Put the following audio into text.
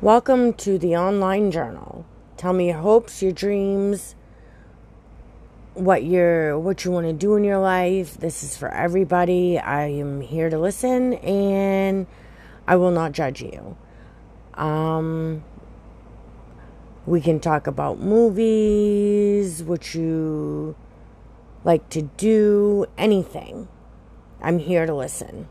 Welcome to the online journal. Tell me your hopes, your dreams, what you're what you want to do in your life. This is for everybody. I am here to listen and I will not judge you. Um we can talk about movies, what you like to do, anything. I'm here to listen.